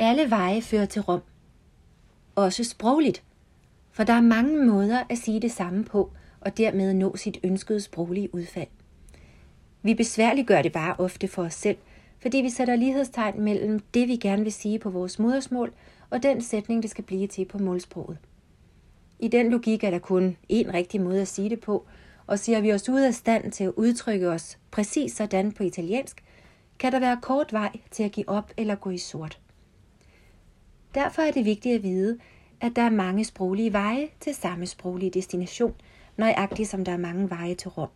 Alle veje fører til Rom. Også sprogligt. For der er mange måder at sige det samme på, og dermed nå sit ønskede sproglige udfald. Vi besværliggør det bare ofte for os selv, fordi vi sætter lighedstegn mellem det, vi gerne vil sige på vores modersmål, og den sætning, det skal blive til på målsproget. I den logik er der kun én rigtig måde at sige det på, og ser vi os ud af stand til at udtrykke os præcis sådan på italiensk, kan der være kort vej til at give op eller gå i sort. Derfor er det vigtigt at vide, at der er mange sproglige veje til samme sproglige destination, nøjagtigt som der er mange veje til Rom.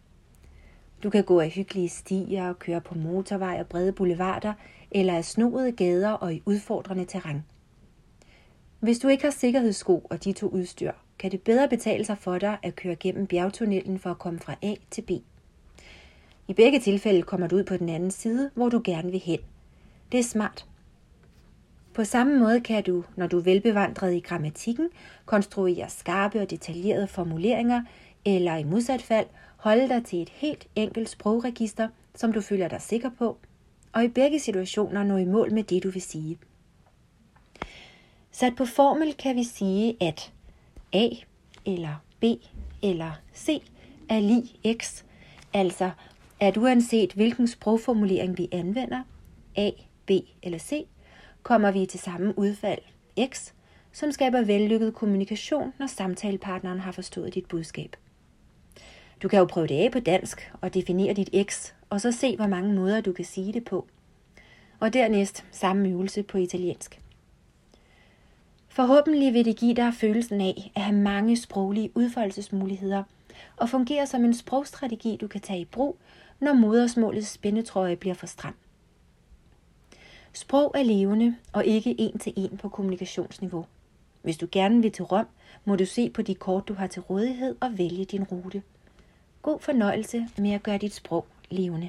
Du kan gå af hyggelige stier og køre på motorvej og brede boulevarder, eller af snoede gader og i udfordrende terræn. Hvis du ikke har sikkerhedssko og de to udstyr, kan det bedre betale sig for dig at køre gennem bjergtunnelen for at komme fra A til B. I begge tilfælde kommer du ud på den anden side, hvor du gerne vil hen. Det er smart. På samme måde kan du, når du er velbevandret i grammatikken, konstruere skarpe og detaljerede formuleringer, eller i modsat fald holde dig til et helt enkelt sprogregister, som du føler dig sikker på, og i begge situationer nå i mål med det, du vil sige. Sat på formel kan vi sige, at A eller B eller C er lig X, altså at uanset hvilken sprogformulering vi anvender, A, B eller C, kommer vi til samme udfald X, som skaber vellykket kommunikation, når samtalepartneren har forstået dit budskab. Du kan jo prøve det af på dansk og definere dit X, og så se, hvor mange måder du kan sige det på. Og dernæst samme øvelse på italiensk. Forhåbentlig vil det give dig følelsen af at have mange sproglige udfoldelsesmuligheder og fungere som en sprogstrategi, du kan tage i brug, når modersmålets spændetrøje bliver for stram. Sprog er levende og ikke en til en på kommunikationsniveau. Hvis du gerne vil til Rom, må du se på de kort, du har til rådighed og vælge din rute. God fornøjelse med at gøre dit sprog levende.